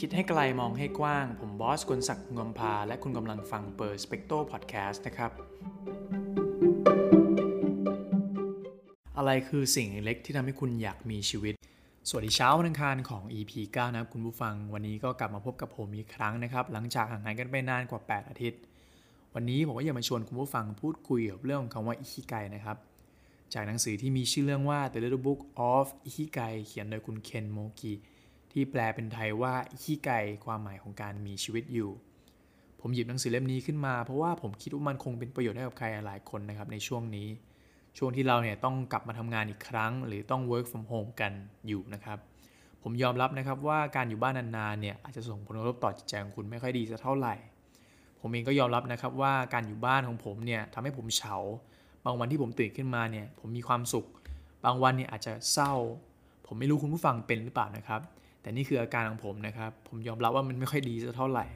คิดให้ไกลมองให้กว้าง ผมบอสกลศักดิ์งวมพา และคุณกำลังฟังเปิดสเปกโตพอดแคสต์นะครับ อะไรคือสิ่งเล็กที่ทำให้คุณอยากมีชีวิต สวัสดีเช้าวันอังคารของ EP 9 นะครับคุณผู้ฟัง วันนี้ก็กลับมาพบกับผมอีกครั้งนะครับ หลังจากห่างหายกันไปนานกว่า 8 อาทิตย์ วันนี้ผมก็อยากมาชวนคุณผู้ฟังพูดคุยเกับเรื่องของคำว่าอิคิไกนะครับจากหนังสือที่มีชื่อเรื่องว่า The Little Book of Ikigai เขียนโดยคุณเคนโมกิ ที่แปลเป็นไทยว่าอิคิไก่ความหมายของการมีชีวิตอยู่ ผมหยิบหนังสือเล่มนี้ขึ้นมา เพราะว่าผมคิดว่ามันคงเป็นประโยชน์ให้กับใครหลายคนนะครับในช่วงนี้ ช่วงที่เราเนี่ยต้องกลับมาทำงานอีกครั้ง หรือต้อง work from home กันอยู่นะครับ ผมยอมรับนะครับว่าการอยู่บ้านนานๆเนี่ยอาจจะส่งผลกระทบต่อจิตใจของคุณไม่ค่อยดีสักเท่าไหร่ ผมเองก็ยอมรับนะครับว่าการอยู่บ้านของผมเนี่ยทำให้ผมเฉา บางวันที่ผมตื่นขึ้นมาเนี่ยผมมีความสุข บางวันเนี่ยอาจจะเศร้า ผมไม่รู้คุณผู้ฟังเป็นหรือเปล่านะครับ แต่นี่คืออาการของผมนะครับ ผมยอมรับว่ามันไม่ค่อยดีสักเท่าไหร่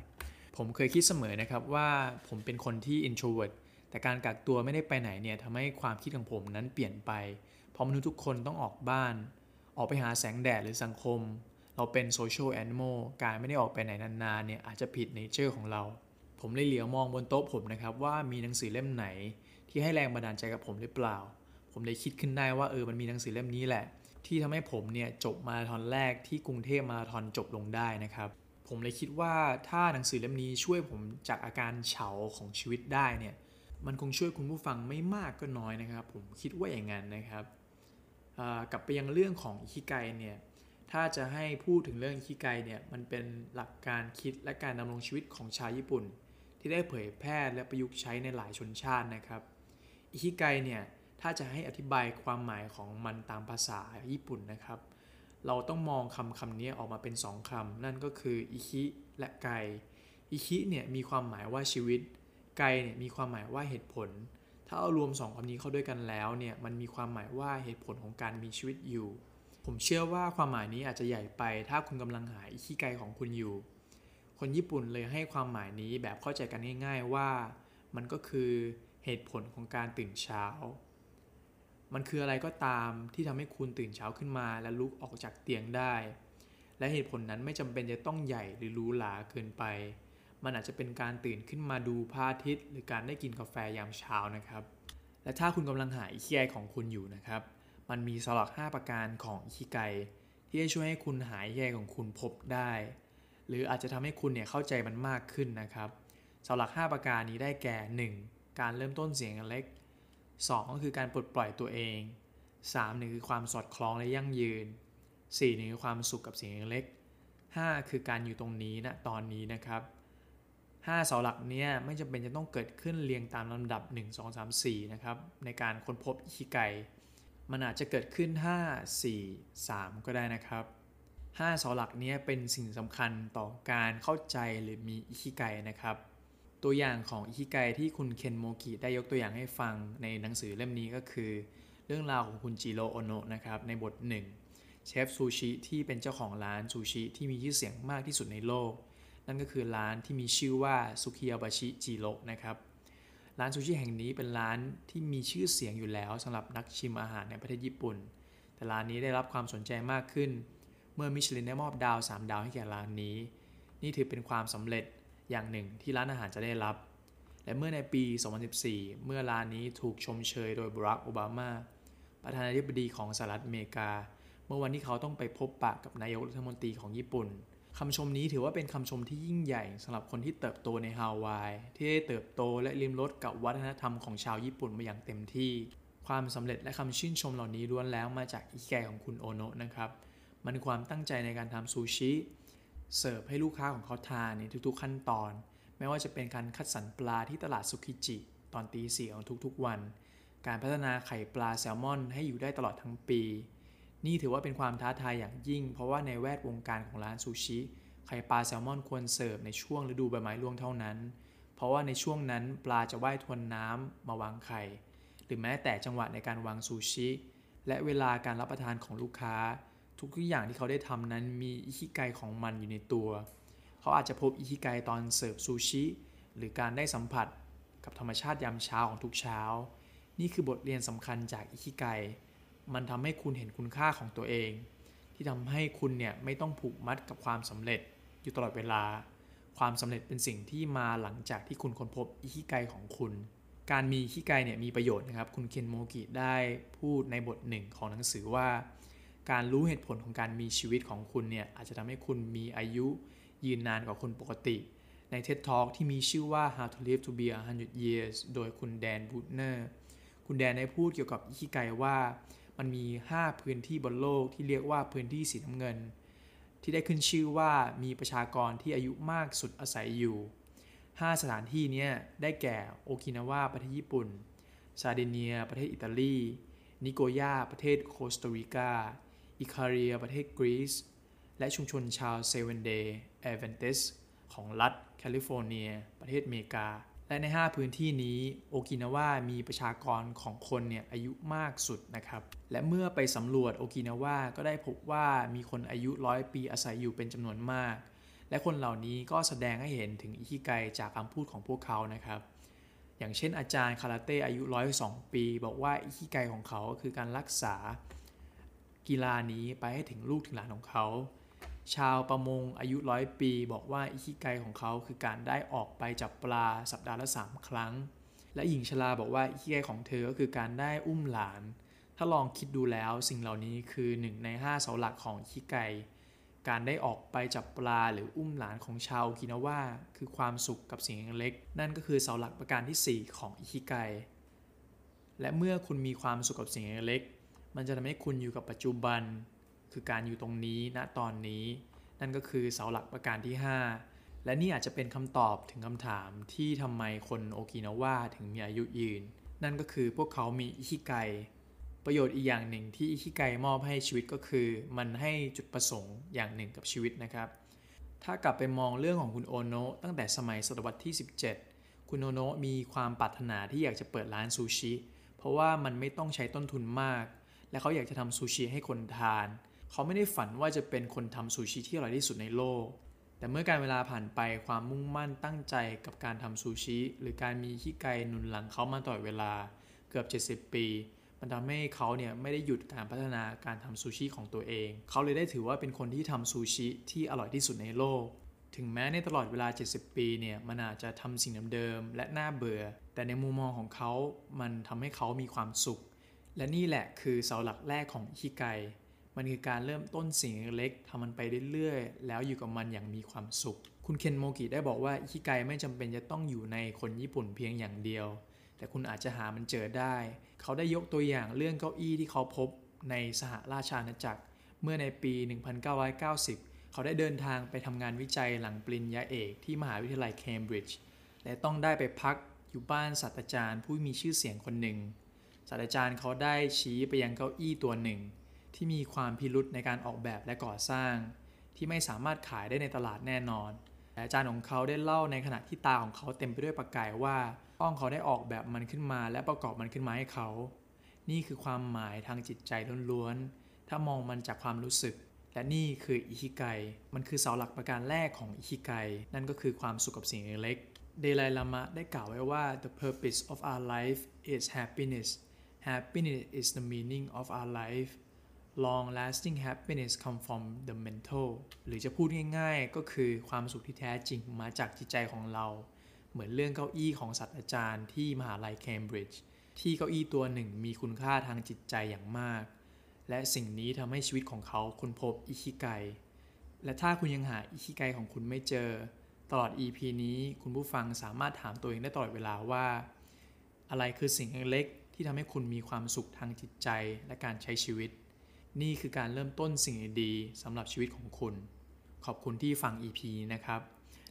ผมเคยคิดเสมอนะครับว่าผมเป็นคนที่ introvert แต่การกักตัวไม่ได้ไปไหนเนี่ยทำให้ความคิดของผมนั้นเปลี่ยนไป เพราะมนุษย์ทุกคนต้องออกบ้าน ออกไปหาแสงแดดหรือสังคม เราเป็น social animal การไม่ได้ออกไปไหนนานๆเนี่ยอาจจะผิด nature ของเรา ผมเลยเหลียวมองบนโต๊ะผมนะครับว่ามีหนังสือเล่มไหน ที่ให้แรงบันดาลใจกับผมหรือเปล่า ผมเลยคิดขึ้นได้ว่าเออมันมีหนังสือเล่มนี้แหละ ที่ทำให้ผมเนี่ยจบมาราธอนแรกที่กรุงเทพมาราธอนจบลงได้นะครับ ผมเลยคิดว่าถ้าหนังสือเล่มนี้ช่วยผมจากอาการเฉาของชีวิตได้เนี่ยมันคงช่วยคุณผู้ฟังไม่มากก็น้อยนะครับ ผมคิดว่าอย่างนั้นนะครับกลับไปยังเรื่องของอิคิไกเนี่ยถ้าจะให้พูดถึงเรื่องอิคิไกเนี่ยมันเป็นหลักการคิดและการดำรงชีวิตของชาวญี่ปุ่น ที่ได้เผยแพร่และประยุกต์ใช้ในหลายชนชาตินะครับอิคิไกเนี่ย ถ้าจะให้อธิบายความหมายของมันตามภาษาญี่ปุ่นนะครับ เราต้องมองคำคำนี้ออกมาเป็น 2คำนั่นก็คืออิคิและไกอิคิเนี่ยมีความหมายว่าชีวิต ไกเนี่ยมีความหมายว่าเหตุผล ถ้าเอารวม 2คำนี้เข้าด้วยกันแล้วเนี่ยมันมีความหมายว่าเหตุผลของการมีชีวิตอยู่ ผมเชื่อว่าความหมายนี้อาจจะใหญ่ไป ถ้าคุณกำลังหาอิคิไกของคุณอยู่ คนญี่ปุ่นเลยให้ความหมายนี้แบบเข้าใจกันง่าย ๆว่า มันก็คือเหตุผลของการตื่นเช้า มันคืออะไรก็ตามที่ทำให้คุณตื่นเช้าขึ้นมา และลุกออกจากเตียงได้ และเหตุผลนั้นไม่จำเป็นจะต้องใหญ่หรือหรูหราเกินไป มันอาจจะเป็นการตื่นขึ้นมาดูพระอาทิตย์ หรือการได้กินกาแฟยามเช้านะครับ และถ้าคุณกำลังหาอิคิไกของคุณอยู่นะครับ มันมีสลัก 5 ประการของอิคิไกที่จะช่วยให้คุณหาอิคิไกของคุณพบได้ หรืออาจจะทำให้คุณเนี่ยเข้าใจมันมากขึ้นนะครับสลัก 5 ประการนี้ได้แก่ 1. การเริ่มต้นเสียงเล็ก 2 ก็คือการปลดปล่อยตัวเอง 3. 1 คือความสอดคล้องและยั่งยืน 4. 1 คือความสุขกับสียงเล็ก 5. คือการอยู่ตรงนี้นะตอนนี้นะครับ 5 เสาหลักเนี้ยไม่จำเป็นจะต้องเกิดขึ้นเรียงตามลำดับ 1 2 3 4 นะครับ ในการค้นพบอิคิไกมันอาจจะเกิดขึ้น 5 4 3 ก็ได้นะครับ 5 เสาหลักนี้เป็นสิ่งสำคัญต่อการเข้าใจหรือมีอิคิไกนะครับ ตัวอย่างของอิคิไกที่คุณเคนโมกิได้ยกตัวอย่างให้ฟังในหนังสือเล่มนี้ก็คือ เรื่องราวของคุณจิโรโอโนะนะครับในบทหนึ่งเชฟซูชิที่เป็นเจ้าของร้านซูชิที่มีชื่อเสียงมากที่สุดในโลก นั่นก็คือร้านที่มีชื่อว่าซุกิยาบาชิจิโรนะครับร้านซูชิแห่งนี้เป็นร้านที่มีชื่อเสียงอยู่แล้วสำหรับนักชิมอาหารในประเทศญี่ปุ่น แต่ร้านนี้ได้รับความสนใจมากขึ้น เมื่อมิชลินได้มอบดาว 3 ดาวให้แก่ร้านนี้ นี่ถือเป็นความสำเร็จ อย่างหนึ่งที่ร้านอาหารจะได้รับ และเมื่อในปี 2014 เมื่อร้านนี้ถูกชมเชยโดยบรักโอบามา ประธานาธิบดีของสหรัฐอเมริกา เมื่อวันที่เขาต้องไปพบปะกับนายกรัฐมนตรีของญี่ปุ่นคำชมนี้ถือว่าเป็นคำชมที่ยิ่งใหญ่สำหรับคนที่เติบโตในฮาวาย ที่ได้เติบโตและริมรสกับวัฒนธรรมของชาวญี่ปุ่นมาอย่างเต็มที่ ความสำเร็จและคำชื่นชมเหล่านี้ล้วนแล้วมาจากอิแกของคุณโอโนะนะครับ มันคือความตั้งใจในการทำซูชิ เสิร์ฟให้ลูกค้าของเขาทานในทุกๆขั้นตอน ไม่ว่าจะเป็นการคัดสรรปลาที่ตลาดซุกิจิ ตอนตีสี่ของทุกๆวัน การพัฒนาไข่ปลาแซลมอนให้อยู่ได้ตลอดทั้งปี นี่ถือว่าเป็นความท้าทายอย่างยิ่ง เพราะว่าในแวดวงการของร้านซูชิไข่ปลาแซลมอนควรเสิร์ฟในช่วงฤดูใบไม้ร่วงเท่านั้น เพราะว่าในช่วงนั้นปลาจะว่ายทวนน้ำมาวางไข่ หรือแม้แต่จังหวะในการวางซูชิ และเวลาการรับประทานของลูกค้า ทุกอย่างที่เขาได้ทำนั้นมีอิคิไกของมันอยู่ในตัว เขาอาจจะพบอิคิไกตอนเสิร์ฟซูชิ หรือการได้สัมผัสกับธรรมชาติยามเช้าของทุกเช้า นี่คือบทเรียนสำคัญจากอิคิไก มันทำให้คุณเห็นคุณค่าของตัวเอง ที่ทำให้คุณเนี่ยไม่ต้องผูกมัดกับความสำเร็จอยู่ตลอดเวลา ความสำเร็จเป็นสิ่งที่มาหลังจากที่คุณค้นพบอิคิไกของคุณการมีอิคิไกเนี่ยมีประโยชน์นะครับ คุณเคนโมกิได้พูดในบทหนึ่งของหนังสือว่า การรู้เหตุผลของการมีชีวิตของคุณเนี่ยอาจจะทำให้คุณมีอายุยืนนานกว่าคนปกติ ใน TED Talk ที่มีชื่อว่า How to Live to Be 100 Years โดยคุณแดนบูตเนอร์คุณแดนได้พูดเกี่ยวกับอิคิไกว่า มันมี 5 พื้นที่บนโลกที่เรียกว่าพื้นที่สีน้ำเงิน ที่ได้ขึ้นชื่อว่ามีประชากรที่อายุมากสุดอาศัยอยู่ 5 สถานที่นี้ได้แก่โอกินาวาประเทศญี่ปุ่นซาเดเนีย ประเทศอิตาลี นิโกยาประเทศโคสตาริกา อิคาเรียประเทศกรีซ และชุมชนชาว Seventh-day Adventist ของรัฐแคลิฟอร์เนีย ประเทศอเมริกา และใน 5 พื้นที่นี้โอกินาวามีประชากรของคนเนี่ยอายุมากสุดนะครับ และเมื่อไปสำรวจโอกินาวาก็ได้พบว่ามีคนอายุร้อยปีอาศัยอยู่เป็นจำนวนมาก และคนเหล่านี้ก็แสดงให้เห็นถึงอิคิไกจากคำพูดของพวกเขานะครับอย่างเช่นอาจารย์คาราเต้อายุ 102 ปี บอกว่าอิคิไกของเขาก็คือการรักษา กีฬานี้ไปให้ถึงลูกถึงหลานของเขา ชาวประมงอายุร้อยปีบอกว่าอิคิไกของเขาคือการได้ออกไปจับปลาสัปดาห์ละ 3 ครั้ง และหญิงชราบอกว่าอิคิไกของเธอก็คือการได้อุ้มหลาน ถ้าลองคิดดูแล้วสิ่งเหล่านี้คือหนึ่งใน5เสาหลักของอิคิไกการได้ออกไปจับปลาหรืออุ้มหลานของชาวกินาว่าคือความสุขกับสิ่งเล็ก นั่นก็คือเสาหลักประการที่ 4 ของอิคิไก และเมื่อคุณมีความสุขกับสิ่งเล็ก มันจะทำให้คุณอยู่กับปัจจุบัน คือการอยู่ตรงนี้ณตอนนี้ นั่นก็คือเสาหลักประการที่ 5 และนี่อาจจะเป็นคำตอบถึงคำถามที่ทำไมคนโอกินาวาถึงมีอายุยืน นั่นก็คือพวกเขามีอิคิไกประโยชน์อีกอย่างหนึ่งที่อิคิไกมอบให้ชีวิตก็คือ มันให้จุดประสงค์อย่างหนึ่งกับชีวิตนะครับ ถ้ากลับไปมองเรื่องของคุณโอโนะตั้งแต่สมัยศตวรรษที่ 17 คุณโอโนะมีความปรารถนาที่อยากจะเปิดร้านซูชิ เพราะว่ามันไม่ต้องใช้ต้นทุนมาก และเขาอยากจะทำซูชิให้คนทาน เขาไม่ได้ฝันว่าจะเป็นคนทำซูชิที่อร่อยที่สุดในโลก แต่เมื่อการเวลาผ่านไปความมุ่งมั่นตั้งใจกับการทำซูชิ หรือการมีขี้ไกหนุนหลังเขามาตลอเวลาเกือบ 70 ปี มันทำให้เขาเนี่ยไม่ได้หยุดการพัฒนาการทำซูชิของตัวเอง เขาเลยได้ถือว่าเป็นคนที่ทำซูชิที่อร่อยที่สุดในโลกถึงแม้ในตลอดเวลา 70 ปีเนี่ย มันอาจจะทำสิ่งเดิมๆ และน่าเบื่อ แต่ในมุมมองของเขา มันทำให้เขามีความสุข และนี่แหละคือเสาหลักแรกของอิคิไก มันคือการเริ่มต้นสิ่งเล็กๆทำมันไปเรื่อยๆ แล้วอยู่กับมันอย่างมีความสุข คุณเคนโมกิได้บอกว่าอิคิไกไม่จำเป็นจะต้องอยู่ในคนญี่ปุ่นเพียงอย่างเดียว แต่คุณอาจจะหามันเจอได้ เขาได้ยกตัวอย่างเรื่องเก้าอี้ที่เขาพบในสหราชอาณาจักร เมื่อในปี 1990 เขาได้เดินทางไปทำงานวิจัยหลังปริญญาเอกที่มหาวิทยาลัยเคมบริดจ์และต้องได้ไปพักอยู่บ้านศาสตราจารย์ผู้มีชื่อเสียงคนหนึ่ง ศาสตราจารย์เขาได้ชี้ไปยังเก้าอี้ตัวหนึ่ง ที่มีความพิรุษในการออกแบบและก่อสร้าง ที่ไม่สามารถขายได้ในตลาดแน่นอนแต่อาจารย์ของเขาได้เล่าในขณะที่ตาของเขาเต็มไปด้วยประกายว่าป้องเขาได้ออกแบบมันขึ้นมาและประกอบมันขึ้นมาให้เขา นี่คือความหมายทางจิตใจล้วนๆถ้ามองมันจากความรู้สึก และนี่คืออิคิไกมันคือเสาหลักประการแรกของอิคิไกนั่นก็คือความสุขกับสิ่งเล็กเดลัยลามะได้กล่าวไว้ว่า the purpose of our life is happiness happiness is the meaning of our life long lasting happiness come from the mental หรือจะพูดง่ายๆ ก็คือความสุขที่แท้จริงมาจากจิตใจของเรา เหมือนเรื่องเก้าอี้ของศาสตราจารย์ที่มหาลัยเคมบริดจ์ที่เก้าอี้ตัวหนึ่งมีคุณค่าทางจิตใจอย่างมาก และสิ่งนี้ทำให้ชีวิตของเขาค้นพบอิคิไก และถ้าคุณยังหาอิคิไกของคุณไม่เจอ ตลอด EP นี้คุณผู้ฟังสามารถถามตัวเองได้ตลอดเวลาว่า อะไรคือสิ่งเล็ก ที่ทำให้คุณมีความสุขทางจิตใจและการใช้ชีวิต นี่คือการเริ่มต้นสิ่งดีๆสำหรับชีวิตของคุณ ขอบคุณที่ฟัง EP นี้นะครับ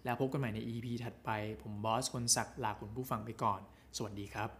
แล้วพบกันใหม่ใน EP ถัดไป ผมบอสคนศักดิ์ลาคุณผู้ฟังไปก่อน สวัสดีครับ